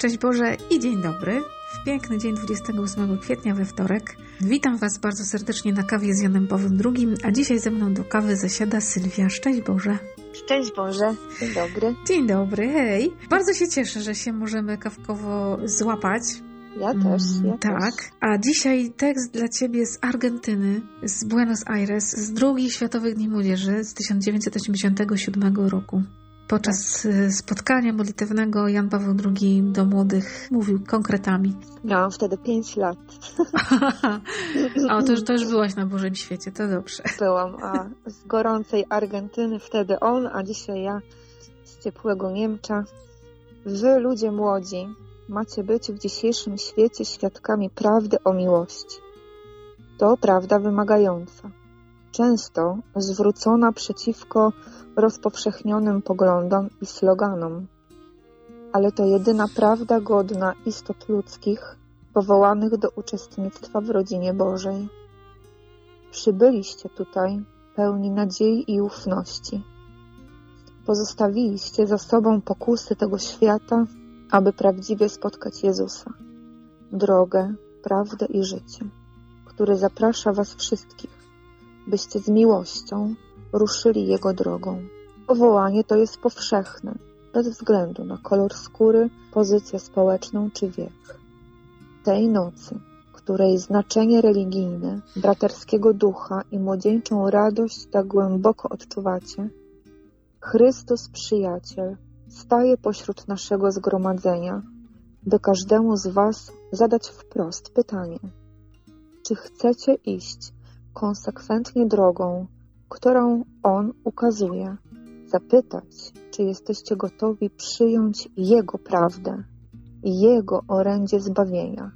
Szczęść Boże i dzień dobry. W piękny dzień 28 kwietnia we wtorek. Witam Was bardzo serdecznie na kawie z Janem Pawłem II, a dzisiaj ze mną do kawy zasiada Sylwia. Szczęść Boże. Szczęść Boże, dzień dobry. Dzień dobry, hej. Bardzo się cieszę, że się możemy kawkowo złapać. Ja też, ja Tak, też. a dzisiaj tekst dla Ciebie z Argentyny, z Buenos Aires, z drugich Światowych Dni Młodzieży z 1987 roku. Podczas y, spotkania modlitewnego Jan Paweł II do młodych mówił konkretami. Miałam wtedy 5 lat. A to już, to już byłaś na Bożym Świecie, to dobrze. Byłam a z gorącej Argentyny, wtedy on, a dzisiaj ja z ciepłego Niemcza. Wy, ludzie młodzi, macie być w dzisiejszym świecie świadkami prawdy o miłości. To prawda wymagająca, często zwrócona przeciwko rozpowszechnionym poglądom i sloganom. Ale to jedyna prawda godna istot ludzkich, powołanych do uczestnictwa w rodzinie Bożej. Przybyliście tutaj pełni nadziei i ufności. Pozostawiliście za sobą pokusy tego świata, aby prawdziwie spotkać Jezusa, drogę, prawdę i życie, który zaprasza Was wszystkich, byście z miłością ruszyli Jego drogą. Powołanie to jest powszechne, bez względu na kolor skóry, pozycję społeczną czy wiek. Tej nocy, której znaczenie religijne, braterskiego ducha i młodzieńczą radość tak głęboko odczuwacie, Chrystus Przyjaciel staje pośród naszego zgromadzenia, by każdemu z Was zadać wprost pytanie: czy chcecie iść konsekwentnie drogą, którą On ukazuje? Zapytać, czy jesteście gotowi przyjąć Jego prawdę, Jego orędzie zbawienia?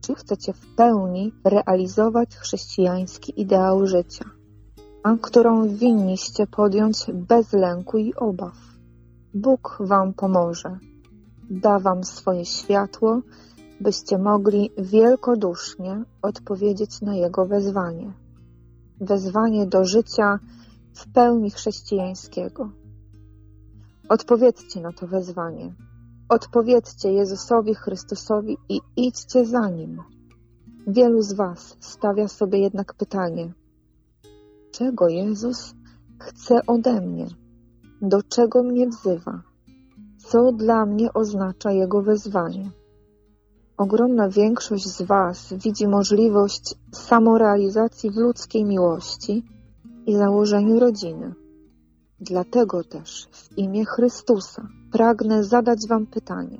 Czy chcecie w pełni realizować chrześcijański ideał życia, a którą winniście podjąć bez lęku i obaw? Bóg Wam pomoże. Da Wam swoje światło, byście mogli wielkodusznie odpowiedzieć na Jego wezwanie. Wezwanie do życia w pełni chrześcijańskiego. Odpowiedzcie na to wezwanie. Odpowiedzcie Jezusowi Chrystusowi i idźcie za Nim. Wielu z Was stawia sobie jednak pytanie: czego Jezus chce ode mnie? Do czego mnie wzywa? Co dla mnie oznacza Jego wezwanie? Ogromna większość z Was widzi możliwość samorealizacji w ludzkiej miłości i założeniu rodziny. Dlatego też w imię Chrystusa pragnę zadać Wam pytanie: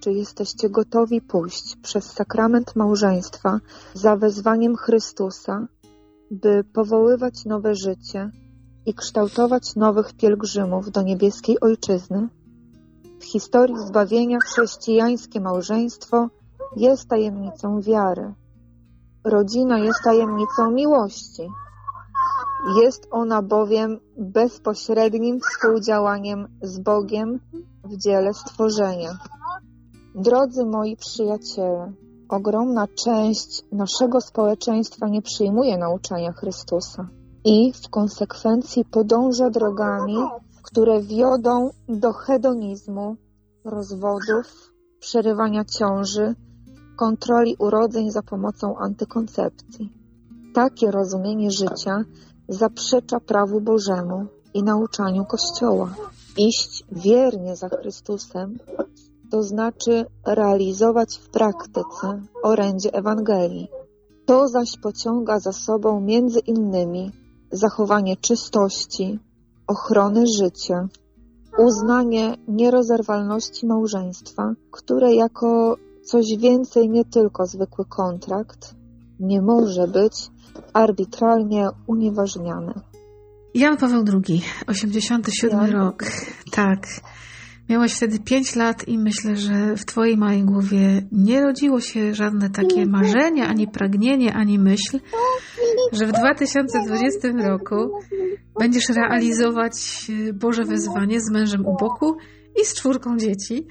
czy jesteście gotowi pójść przez sakrament małżeństwa za wezwaniem Chrystusa, by powoływać nowe życie i kształtować nowych pielgrzymów do niebieskiej Ojczyzny? W historii zbawienia chrześcijańskie małżeństwo jest tajemnicą wiary. Rodzina jest tajemnicą miłości. Jest ona bowiem bezpośrednim współdziałaniem z Bogiem w dziele stworzenia. Drodzy moi przyjaciele, ogromna część naszego społeczeństwa nie przyjmuje nauczania Chrystusa i w konsekwencji podąża drogami, które wiodą do hedonizmu, rozwodów, przerywania ciąży, kontroli urodzeń za pomocą antykoncepcji. Takie rozumienie życia zaprzecza prawu Bożemu i nauczaniu Kościoła. Iść wiernie za Chrystusem to znaczy realizować w praktyce orędzie Ewangelii. To zaś pociąga za sobą między innymi zachowanie czystości, ochrony życia, uznanie nierozerwalności małżeństwa, które jako coś więcej nie tylko zwykły kontrakt, nie może być arbitralnie unieważniane. Jan Paweł II, 87 Jan. rok. Tak. Miałaś wtedy 5 lat i myślę, że w Twojej małej głowie nie rodziło się żadne takie marzenie, ani pragnienie, ani myśl, że w 2020 roku będziesz realizować e, Boże wezwanie z mężem u boku i z czwórką dzieci,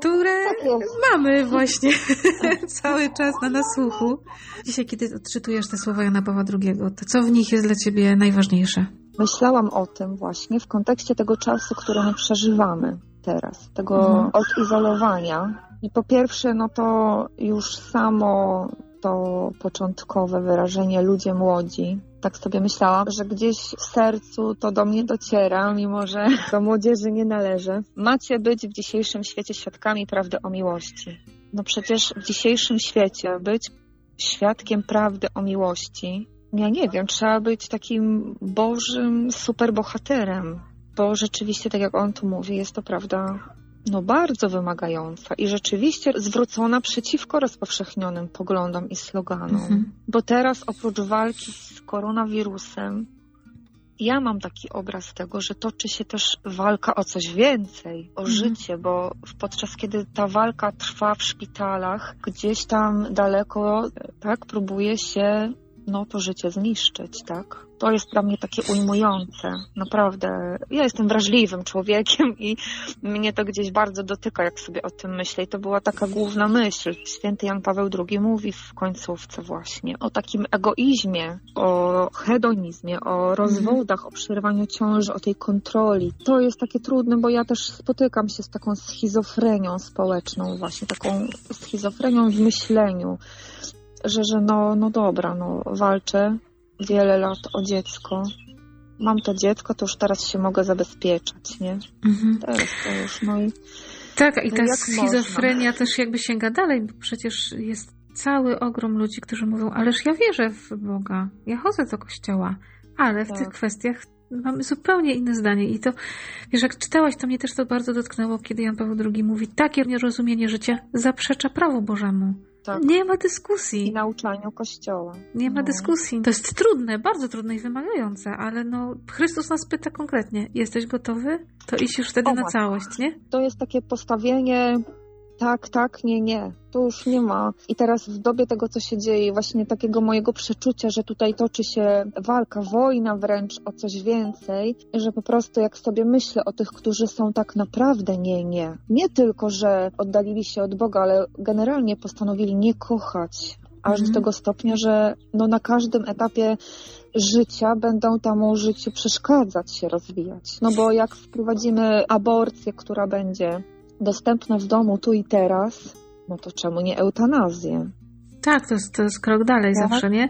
które Tak mamy właśnie cały czas na nasłuchu. Dzisiaj, kiedy odczytujesz te słowa Jana Pawła II, to co w nich jest dla Ciebie najważniejsze? Myślałam o tym właśnie w kontekście tego czasu, który my przeżywamy. teraz, tego Mhm. odizolowania. I po pierwsze, no to już samo to początkowe wyrażenie ludzie młodzi. Tak sobie myślałam, że gdzieś w sercu to do mnie dociera, mimo że do młodzieży nie należy. Macie być w dzisiejszym świecie świadkami prawdy o miłości. No przecież w dzisiejszym świecie być świadkiem prawdy o miłości, ja nie wiem, trzeba być takim bożym superbohaterem, bo rzeczywiście, tak jak on tu mówi, jest to prawda no bardzo wymagająca i rzeczywiście zwrócona przeciwko rozpowszechnionym poglądom i sloganom. Mhm. Bo teraz oprócz walki z koronawirusem, ja mam taki obraz tego, że toczy się też walka o coś więcej, o Mhm. życie, bo podczas kiedy ta walka trwa w szpitalach, gdzieś tam daleko, tak, próbuje się no to życie zniszczyć, tak? To jest dla mnie takie ujmujące, naprawdę. Ja jestem wrażliwym człowiekiem i mnie to gdzieś bardzo dotyka, jak sobie o tym myślę. I to była taka główna myśl. Święty Jan Paweł II mówi w końcówce właśnie o takim egoizmie, o hedonizmie, o rozwodach, o przerwaniu ciąży, o tej kontroli. To jest takie trudne, bo ja też spotykam się z taką schizofrenią społeczną właśnie, taką schizofrenią w myśleniu że, że no, no dobra, no walczę wiele lat o dziecko. Mam to dziecko, to już teraz się mogę zabezpieczać, nie? Mhm. Teraz to już, no i Tak, i No ta schizofrenia też jakby sięga dalej, bo przecież jest cały ogrom ludzi, którzy mówią, ależ ja wierzę w Boga, ja chodzę do kościoła, ale w Tak. tych kwestiach mamy zupełnie inne zdanie. I to, wiesz, jak czytałaś, to mnie też to bardzo dotknęło, kiedy Jan Paweł II mówi, takie nierozumienie życia zaprzecza prawu Bożemu. Tak. Nie ma I dyskusji. nauczaniu kościoła. Nie ma No. dyskusji. To jest trudne, bardzo trudne i wymagające, ale no, Chrystus nas pyta konkretnie, jesteś gotowy? To iść już wtedy O na całość, nie? To jest takie postawienie tak, tak, nie, nie. To już nie ma. I teraz w dobie tego, co się dzieje, właśnie takiego mojego przeczucia, że tutaj toczy się walka, wojna wręcz o coś więcej, że po prostu jak sobie myślę o tych, którzy są tak naprawdę nie, nie. Nie tylko, że oddalili się od Boga, ale generalnie postanowili nie kochać. Aż Mhm. do tego stopnia, że no na każdym etapie życia będą temu życiu przeszkadzać się rozwijać. No bo jak wprowadzimy aborcję, która będzie dostępna w domu tu i teraz, no to czemu nie eutanazję? Tak, to jest, to jest krok dalej Tak. zawsze, nie?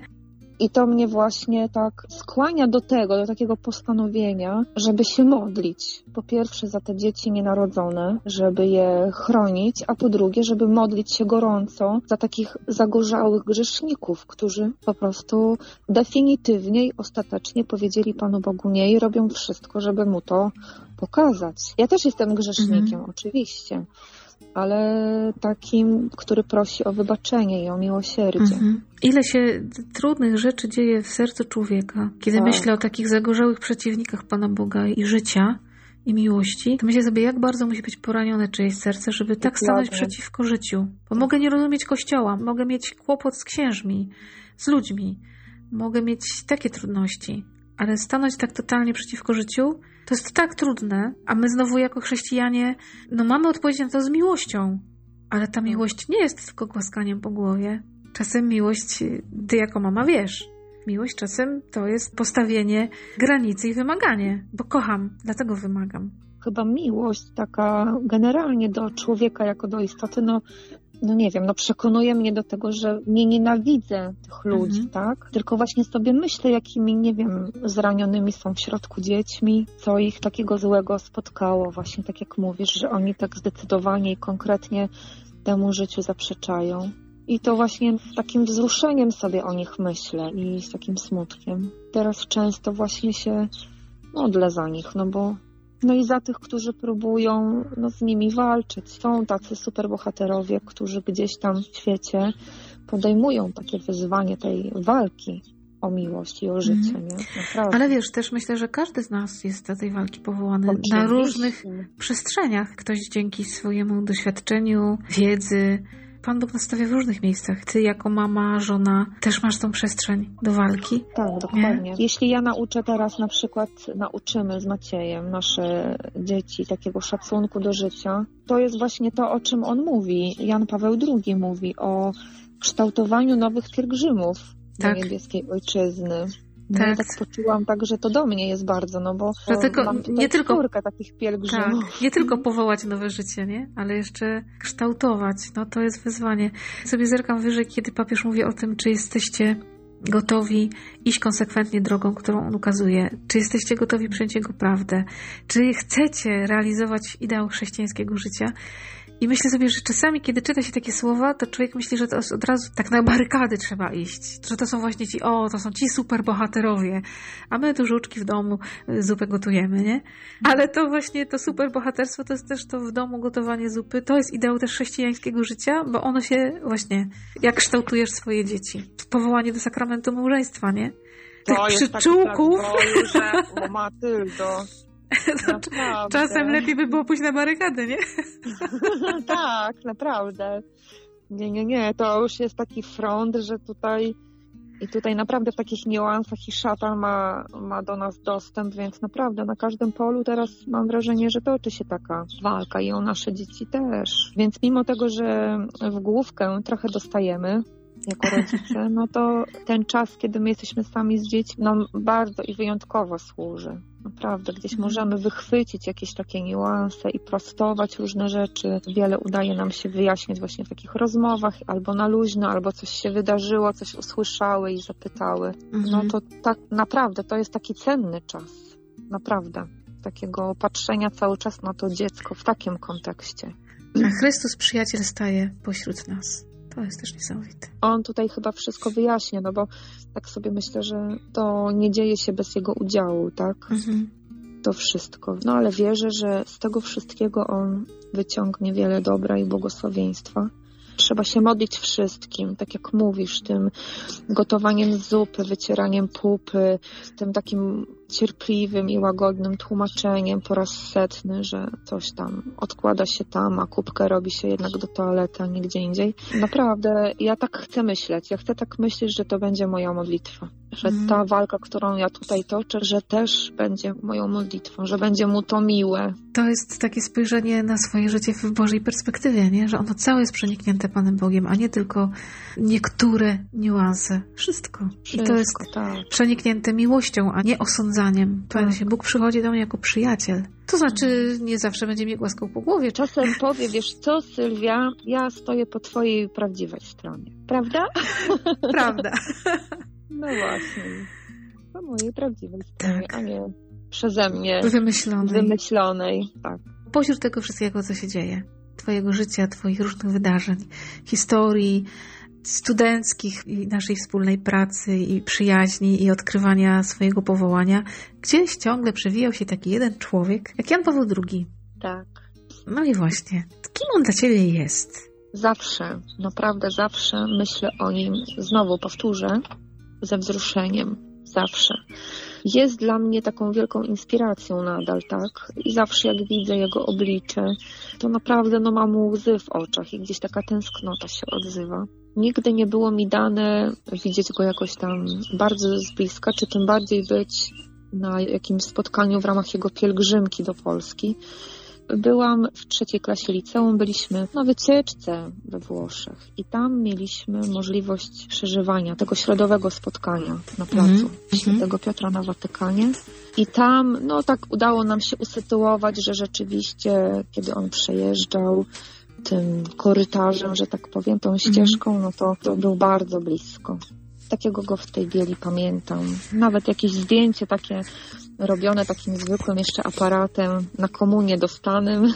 I to mnie właśnie tak skłania do tego, do takiego postanowienia, żeby się modlić. Po pierwsze za te dzieci nienarodzone, żeby je chronić, a po drugie, żeby modlić się gorąco za takich zagorzałych grzeszników, którzy po prostu definitywnie i ostatecznie powiedzieli Panu Bogu nie i robią wszystko, żeby mu to pokazać. Ja też jestem grzesznikiem, oczywiście, ale takim, który prosi o wybaczenie i o miłosierdzie. Mhm. Ile się trudnych rzeczy dzieje w sercu człowieka, kiedy Tak. myślę o takich zagorzałych przeciwnikach Pana Boga i życia i miłości, to myślę sobie, jak bardzo musi być poranione czyjeś serce, żeby tak stanąć Dokładnie. przeciwko życiu. Bo mogę nie rozumieć Kościoła, mogę mieć kłopot z księżmi, z ludźmi, mogę mieć takie trudności, ale stanąć tak totalnie przeciwko życiu, to jest tak trudne, a my znowu jako chrześcijanie, no mamy odpowiedź na to z miłością, ale ta miłość nie jest tylko głaskaniem po głowie. Czasem miłość, ty jako mama wiesz, miłość czasem to jest postawienie granicy i wymaganie, bo kocham, dlatego wymagam. chyba miłość taka generalnie do człowieka jako do istoty, no, no nie wiem, no przekonuje mnie do tego, że nie nienawidzę tych ludzi, Mhm. tak? Tylko właśnie sobie myślę, jakimi, nie wiem, zranionymi są w środku dziećmi, co ich takiego złego spotkało, właśnie tak jak mówisz, że oni tak zdecydowanie i konkretnie temu życiu zaprzeczają. I to właśnie z takim wzruszeniem sobie o nich myślę i z takim smutkiem. Teraz często właśnie się modlę za nich, no bo no i za tych, którzy próbują no, z nimi walczyć. Są tacy superbohaterowie, którzy gdzieś tam w świecie podejmują takie wyzwanie tej walki o miłość i o życie, nie? Naprawdę. Ale wiesz, też myślę, że każdy z nas jest do tej walki powołany na Oczywiście. różnych przestrzeniach. Ktoś dzięki swojemu doświadczeniu, wiedzy. Pan Bóg nastawia w różnych miejscach. Ty jako mama, żona też masz tą przestrzeń do walki. Tak, dokładnie. Jeśli ja nauczę teraz na przykład, nauczymy z Maciejem nasze dzieci takiego szacunku do życia, to jest właśnie to, o czym on mówi. Jan Paweł II mówi o kształtowaniu nowych pielgrzymów Tak. do niebieskiej ojczyzny. No Tak. Ja tak poczułam tak, że to do mnie jest bardzo, no bo Dlatego mam nie tylko- takich Tak, pielgrzymów. nie tylko powołać nowe życie, nie? Ale jeszcze kształtować. No to jest wyzwanie. Sobie zerkam wyżej, kiedy papież mówi o tym, czy jesteście gotowi iść konsekwentnie drogą, którą on ukazuje. Czy jesteście gotowi przyjąć jego prawdę? Czy chcecie realizować ideał chrześcijańskiego życia? I myślę sobie, że czasami, kiedy czyta się takie słowa, to człowiek myśli, że to od razu tak na barykady trzeba iść. Że to są właśnie ci, o, to są ci super bohaterowie. A my tu żuczki w domu y, zupę gotujemy, nie? Ale to właśnie to super bohaterstwo to jest też to w domu gotowanie zupy. To jest ideał też chrześcijańskiego życia, bo ono się właśnie, jak kształtujesz swoje dzieci. Powołanie do sakramentu małżeństwa, nie? Tych To jest taki przyczółków. czas boju, że o Matyldo. Czasem lepiej by było pójść na barykady, nie? tak, naprawdę. Nie, nie, nie, to już jest taki front, że tutaj i tutaj naprawdę w takich niuansach i szatan ma, ma do nas dostęp, więc naprawdę na każdym polu teraz mam wrażenie, że toczy się taka walka i o nasze dzieci też. Więc mimo tego, że w główkę trochę dostajemy jako rodzice, no to ten czas, kiedy my jesteśmy sami z dziećmi, nam bardzo i wyjątkowo służy. Naprawdę, gdzieś Mhm. możemy wychwycić jakieś takie niuanse i prostować różne rzeczy. Wiele udaje nam się wyjaśniać właśnie w takich rozmowach, albo na luźno, albo coś się wydarzyło, coś usłyszały i zapytały. No to tak naprawdę to jest taki cenny czas. Naprawdę. Takiego patrzenia cały czas na to dziecko w takim kontekście. A Chrystus przyjaciel staje pośród nas. To jest też niesamowite. On tutaj chyba wszystko wyjaśnia, no bo tak sobie myślę, że to nie dzieje się bez jego udziału, tak? Mhm. To wszystko. No ale wierzę, że z tego wszystkiego on wyciągnie wiele dobra i błogosławieństwa. Trzeba się modlić wszystkim, tak jak mówisz, tym gotowaniem zupy, wycieraniem pupy, tym takim cierpliwym i łagodnym tłumaczeniem po raz setny, że coś tam odkłada się tam, a kubkę robi się jednak do toalety, a nie gdzie indziej. Naprawdę, ja tak chcę myśleć. Ja chcę tak myśleć, że to będzie moja modlitwa. Że Mhm. ta walka, którą ja tutaj toczę, że też będzie moją modlitwą, że będzie mu to miłe. To jest takie spojrzenie na swoje życie w Bożej perspektywie, nie? Że ono całe jest przeniknięte Panem Bogiem, a nie tylko niektóre niuanse. Wszystko. I to jest Wszystko, tak. przeniknięte miłością, a nie osądzaniem. Powiem się, Bóg przychodzi do mnie jako przyjaciel. To znaczy, nie zawsze będzie mnie głaskał po głowie. Czasem powie, wiesz co, Sylwia, ja stoję po twojej prawdziwej stronie. Prawda? Prawda. No właśnie. Po mojej prawdziwej stronie, a nie przeze mnie Wymyślony. wymyślonej. Tak. Pośród tego wszystkiego, co się dzieje, Twojego życia, Twoich różnych wydarzeń, historii studenckich i naszej wspólnej pracy i przyjaźni i odkrywania swojego powołania, gdzieś ciągle przewijał się taki jeden człowiek, jak Jan Paweł II. Tak. No i właśnie, kim on dla Ciebie jest? Zawsze, naprawdę zawsze myślę o nim, znowu powtórzę, ze wzruszeniem. Zawsze. Jest dla mnie taką wielką inspiracją nadal, tak? I zawsze jak widzę jego oblicze, to naprawdę no mam łzy w oczach i gdzieś taka tęsknota się odzywa. Nigdy nie było mi dane widzieć go jakoś tam bardzo z bliska, czy tym bardziej być na jakimś spotkaniu w ramach jego pielgrzymki do Polski. Byłam w trzeciej klasie liceum, byliśmy na wycieczce we Włoszech i tam mieliśmy możliwość przeżywania tego środowego spotkania na placu Mhm. Świętego Piotra na Watykanie. I tam, no tak udało nam się usytuować, że rzeczywiście, kiedy on przejeżdżał tym korytarzem, że tak powiem, tą ścieżką, no to, to był bardzo blisko. Takiego go w tej bieli pamiętam. Nawet jakieś zdjęcie takie robione takim zwykłym jeszcze aparatem na komunie dostanym.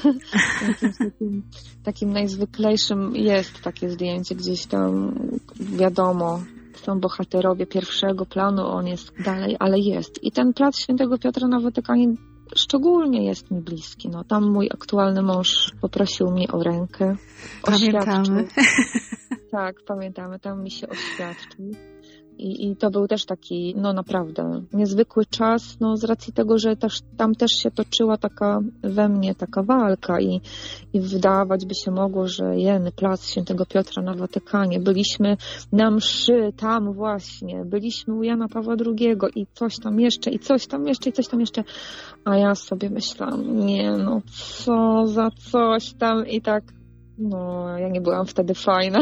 Takim, takim najzwyklejszym jest takie zdjęcie gdzieś tam, wiadomo, są bohaterowie pierwszego planu, on jest dalej, ale jest. I ten plac Świętego Piotra na Watykanie szczególnie jest mi bliski. No, tam mój aktualny mąż poprosił mnie o rękę. Pamiętamy. Oświadczył. Tak, pamiętamy, tam mi się oświadczył. I, I to był też taki, no naprawdę, niezwykły czas, no z racji tego, że też, tam też się toczyła taka we mnie taka walka i, i wydawać by się mogło, że jeny, plac Świętego Piotra na Watykanie, byliśmy na mszy tam właśnie, byliśmy u Jana Pawła II i coś tam jeszcze, i coś tam jeszcze, i coś tam jeszcze, a ja sobie myślałam, nie no, co za coś tam i tak No, ja nie byłam wtedy fajna.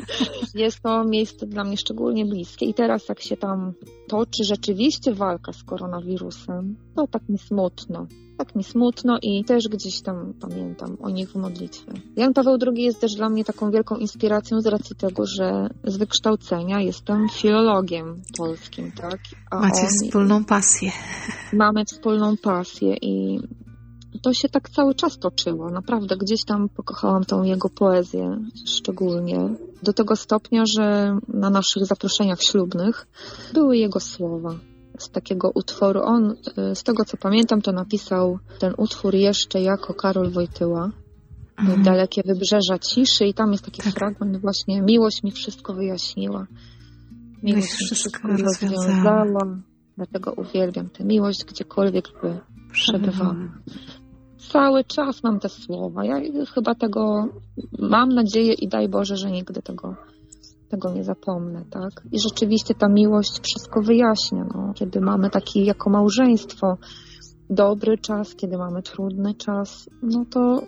Jest to miejsce dla mnie szczególnie bliskie i teraz jak się tam toczy rzeczywiście walka z koronawirusem, to tak mi smutno. Tak mi smutno i też gdzieś tam pamiętam o nich w modlitwie. Jan Paweł II jest też dla mnie taką wielką inspiracją z racji tego, że z wykształcenia jestem filologiem polskim, tak? A Macie on... wspólną pasję. Mamy wspólną pasję i to się tak cały czas toczyło. Naprawdę gdzieś tam pokochałam tą jego poezję szczególnie. Do tego stopnia, że na naszych zaproszeniach ślubnych były jego słowa z takiego utworu. On, y, z tego co pamiętam, to napisał ten utwór jeszcze jako Karol Wojtyła. Mhm. Dalekie wybrzeża ciszy i tam jest taki tak. fragment właśnie Miłość mi wszystko wyjaśniła. Miłość, mi wszystko rozwiązała. Dlatego uwielbiam tę miłość, gdziekolwiek by przebywała cały czas mam te słowa. Ja chyba tego mam nadzieję i daj Boże, że nigdy tego, tego nie zapomnę, tak? I rzeczywiście ta miłość wszystko wyjaśnia, no. Kiedy mamy taki jako małżeństwo dobry czas, kiedy mamy trudny czas, no to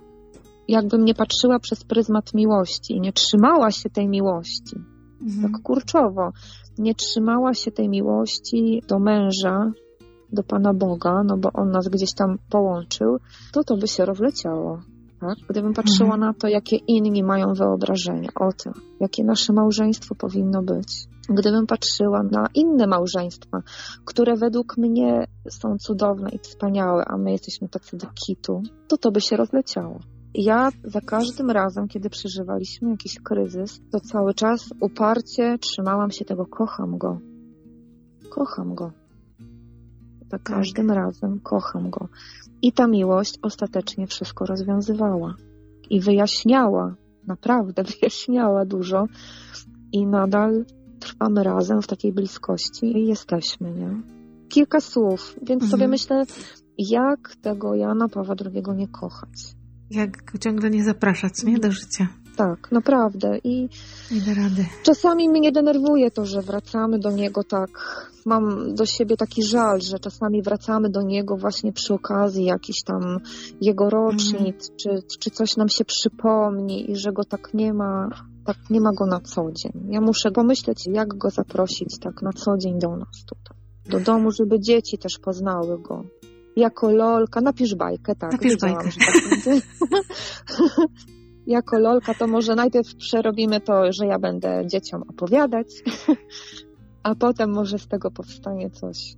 jakbym nie patrzyła przez pryzmat miłości i nie trzymała się tej miłości, mhm. tak kurczowo, nie trzymała się tej miłości do męża, do Pana Boga, no bo On nas gdzieś tam połączył, to to by się rozleciało. Tak? Gdybym patrzyła mhm. na to, jakie inni mają wyobrażenie o tym, jakie nasze małżeństwo powinno być, gdybym patrzyła na inne małżeństwa, które według mnie są cudowne i wspaniałe, a my jesteśmy tacy do kitu, to to by się rozleciało. Ja za każdym razem, kiedy przeżywaliśmy jakiś kryzys, to cały czas uparcie trzymałam się tego, kocham go. Kocham go. Za każdym razem kocham go. I ta miłość ostatecznie wszystko rozwiązywała i wyjaśniała, naprawdę wyjaśniała dużo i nadal trwamy razem w takiej bliskości i jesteśmy, nie? Kilka słów, więc mhm. sobie myślę, jak tego Jana Pawła II nie kochać. Jak go ciągle nie zapraszać, nie? Do życia. Tak, naprawdę. I czasami mnie denerwuje to, że wracamy do niego tak. Mam do siebie taki żal, że czasami wracamy do niego właśnie przy okazji jakichś tam jego rocznic, mm. czy, czy coś nam się przypomni i że go tak nie ma, tak nie ma go na co dzień. Ja muszę pomyśleć, jak go zaprosić tak na co dzień do nas tutaj. Do domu, żeby dzieci też poznały go jako lolka, napisz bajkę, tak. Napisz bajkę. Tak jako lolka to może najpierw przerobimy to, że ja będę dzieciom opowiadać, a potem może z tego powstanie coś,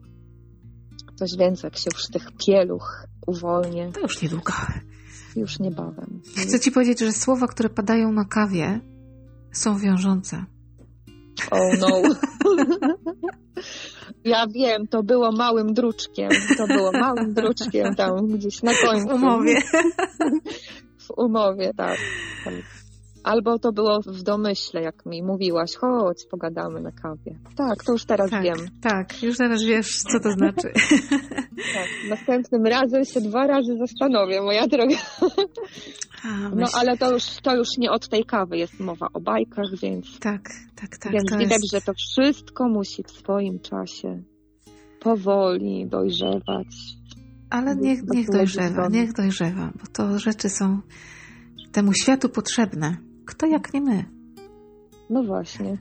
coś więcej, jak się już tych pieluch uwolnię. To już niedługo. Już niebawem. Chcę ci powiedzieć, że słowa, które padają na kawie są wiążące. Oh no. Ja wiem, to było małym druczkiem. To było małym druczkiem tam gdzieś na końcu. W umowie. W umowie, tak. Albo to było w domyśle, jak mi mówiłaś, chodź, pogadamy na kawie. Tak, to już teraz tak, wiem. Tak, już teraz wiesz, co to znaczy. tak, następnym razem się dwa razy zastanowię, moja droga. A, no ale to już, to już nie od tej kawy jest mowa o bajkach, więc. Tak, tak, tak. Więc widać, jest... że to wszystko musi w swoim czasie powoli dojrzewać. Ale niech, niech dojrzewa, niech dojrzewa, bo to rzeczy są temu światu potrzebne. Kto jak nie my? No właśnie.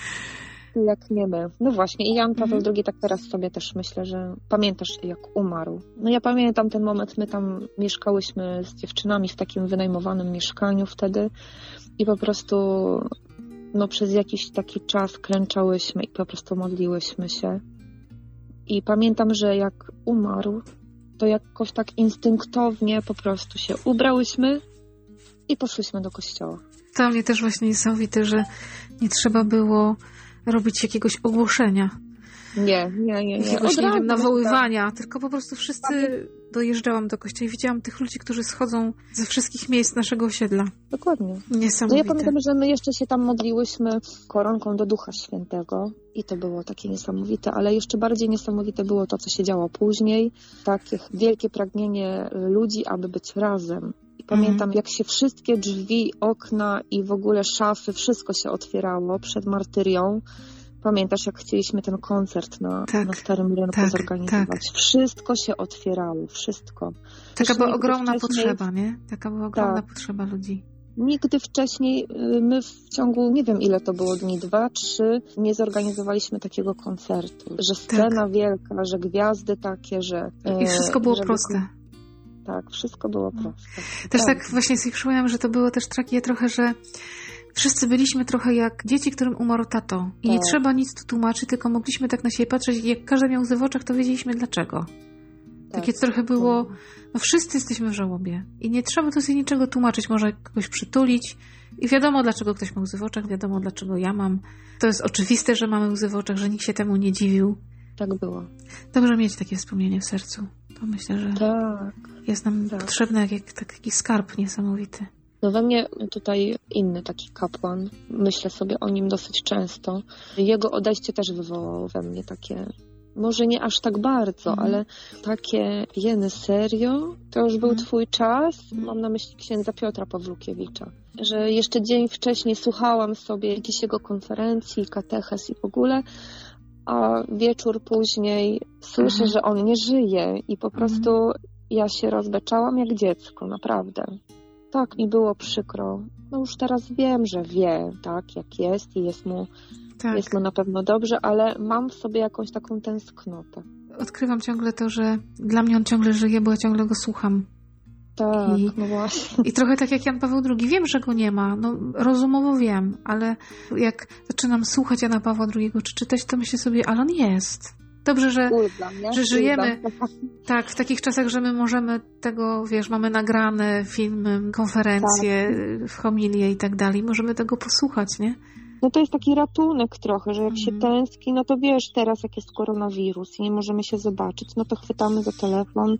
jak nie my. No właśnie. I Jan Paweł II tak teraz sobie też myślę, że pamiętasz jak umarł. No ja pamiętam ten moment, my tam mieszkałyśmy z dziewczynami w takim wynajmowanym mieszkaniu wtedy i po prostu no przez jakiś taki czas klęczałyśmy i po prostu modliłyśmy się. I pamiętam, że jak umarł, to jakoś tak instynktownie po prostu się ubrałyśmy i poszłyśmy do kościoła. To mnie też właśnie niesamowite, że nie trzeba było robić jakiegoś ogłoszenia. Nie, nie, nie. nie. Jakiegoś, nie wiem, nawoływania, tak. tylko po prostu wszyscy dojeżdżałam do kościoła i widziałam tych ludzi, którzy schodzą ze wszystkich miejsc naszego osiedla. Dokładnie. Niesamowite. No ja pamiętam, że my jeszcze się tam modliłyśmy koronką do Ducha Świętego i to było takie niesamowite, ale jeszcze bardziej niesamowite było to, co się działo później. Takie wielkie pragnienie ludzi, aby być razem. I pamiętam, mm. jak się wszystkie drzwi, okna i w ogóle szafy, wszystko się otwierało przed martyrią Pamiętasz, jak chcieliśmy ten koncert na, tak, na Starym Rynku tak, zorganizować? Tak. Wszystko się otwierało, wszystko. Taka była ogromna potrzeba, nie? Taka była ogromna tak. potrzeba ludzi. Nigdy wcześniej y, my w ciągu, nie wiem ile to było dni, dwa, trzy, nie zorganizowaliśmy takiego koncertu. Że scena wielka, że gwiazdy takie, że... I wszystko było proste. Tak, wszystko było proste. Też Tak. tak właśnie sobie przypomniałam, że to było też takie trochę, że wszyscy byliśmy trochę jak dzieci, którym umarł tato. I nie Tak. trzeba nic tu tłumaczyć, tylko mogliśmy tak na siebie patrzeć i jak każdy miał łzy w oczach, to wiedzieliśmy dlaczego. Tak. Takie trochę było, no wszyscy jesteśmy w żałobie. I nie trzeba tu sobie niczego tłumaczyć, może kogoś przytulić. I wiadomo, dlaczego ktoś ma łzy w oczach, wiadomo, dlaczego ja mam. To jest oczywiste, że mamy łzy w oczach, że nikt się temu nie dziwił. Tak było. Dobrze mieć takie wspomnienie w sercu. To myślę, że Tak. jest nam Tak. potrzebne jak, jak taki skarb niesamowity. No we mnie tutaj inny taki kapłan, myślę sobie o nim dosyć często. Jego odejście też wywołało we mnie takie, może nie aż tak bardzo, Mhm. ale takie, jeny serio? To już był Mhm. twój czas? Mam na myśli księdza Piotra Pawlukiewicza. Że jeszcze dzień wcześniej słuchałam sobie jakiejś jego konferencji, kateches i w ogóle, a wieczór później słyszę, Mhm. że on nie żyje i po prostu ja się rozbeczałam jak dziecko, naprawdę. Tak, mi było przykro. No już teraz wiem, że wie, tak, jak jest i jest mu, Tak. jest mu na pewno dobrze, ale mam w sobie jakąś taką tęsknotę. Odkrywam ciągle to, że dla mnie on ciągle żyje, bo ja ciągle go słucham. Tak, I- no właśnie. I trochę tak jak Jan Paweł II. Wiem, że go nie ma. No, rozumowo wiem, ale jak zaczynam słuchać Jana Pawła II czy czytać, to myślę sobie, ale on jest. Dobrze, że że żyjemy. tak, w takich czasach, że my możemy tego, wiesz, mamy nagrane filmy, konferencje, w homilie i tak dalej. Możemy tego posłuchać, nie? No to jest taki ratunek trochę, że jak się Mhm. tęskni, no to wiesz, teraz jak jest koronawirus i nie możemy się zobaczyć, no to chwytamy za telefon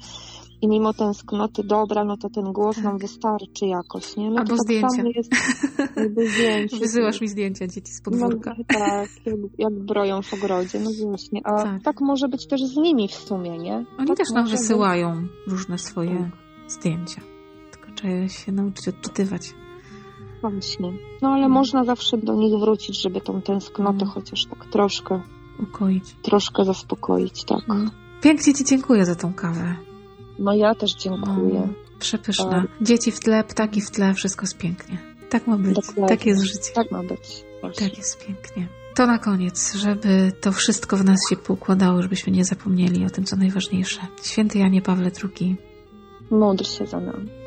i mimo tęsknoty, dobra, no to ten głos Tak. nam wystarczy jakoś, nie? No Albo to tak jest zdjęcie. Wysyłasz mi zdjęcia dzieci z podwórka. No, tak, jak, jak broją w ogrodzie, no właśnie. A Tak. tak. może być też z nimi w sumie, nie? Oni tak też nam może być. wysyłają różne swoje Tak. zdjęcia. Tylko trzeba się nauczyć odczytywać. Właśnie. No ale Mm. można zawsze do nich wrócić, żeby tą tęsknotę Mm. chociaż tak troszkę, Ukoić. troszkę zaspokoić, tak. Mm. Pięknie Ci dziękuję za tą kawę. No ja też dziękuję. Mm, Przepyszna. Tak. Dzieci w tle, ptaki w tle, wszystko jest pięknie. Tak ma być. Dokładnie. Tak jest życie. Tak ma być. Właśnie. Tak jest pięknie. To na koniec, żeby to wszystko w nas się poukładało, żebyśmy nie zapomnieli o tym, co najważniejsze. Święty Janie Pawle II, Módl się za nami.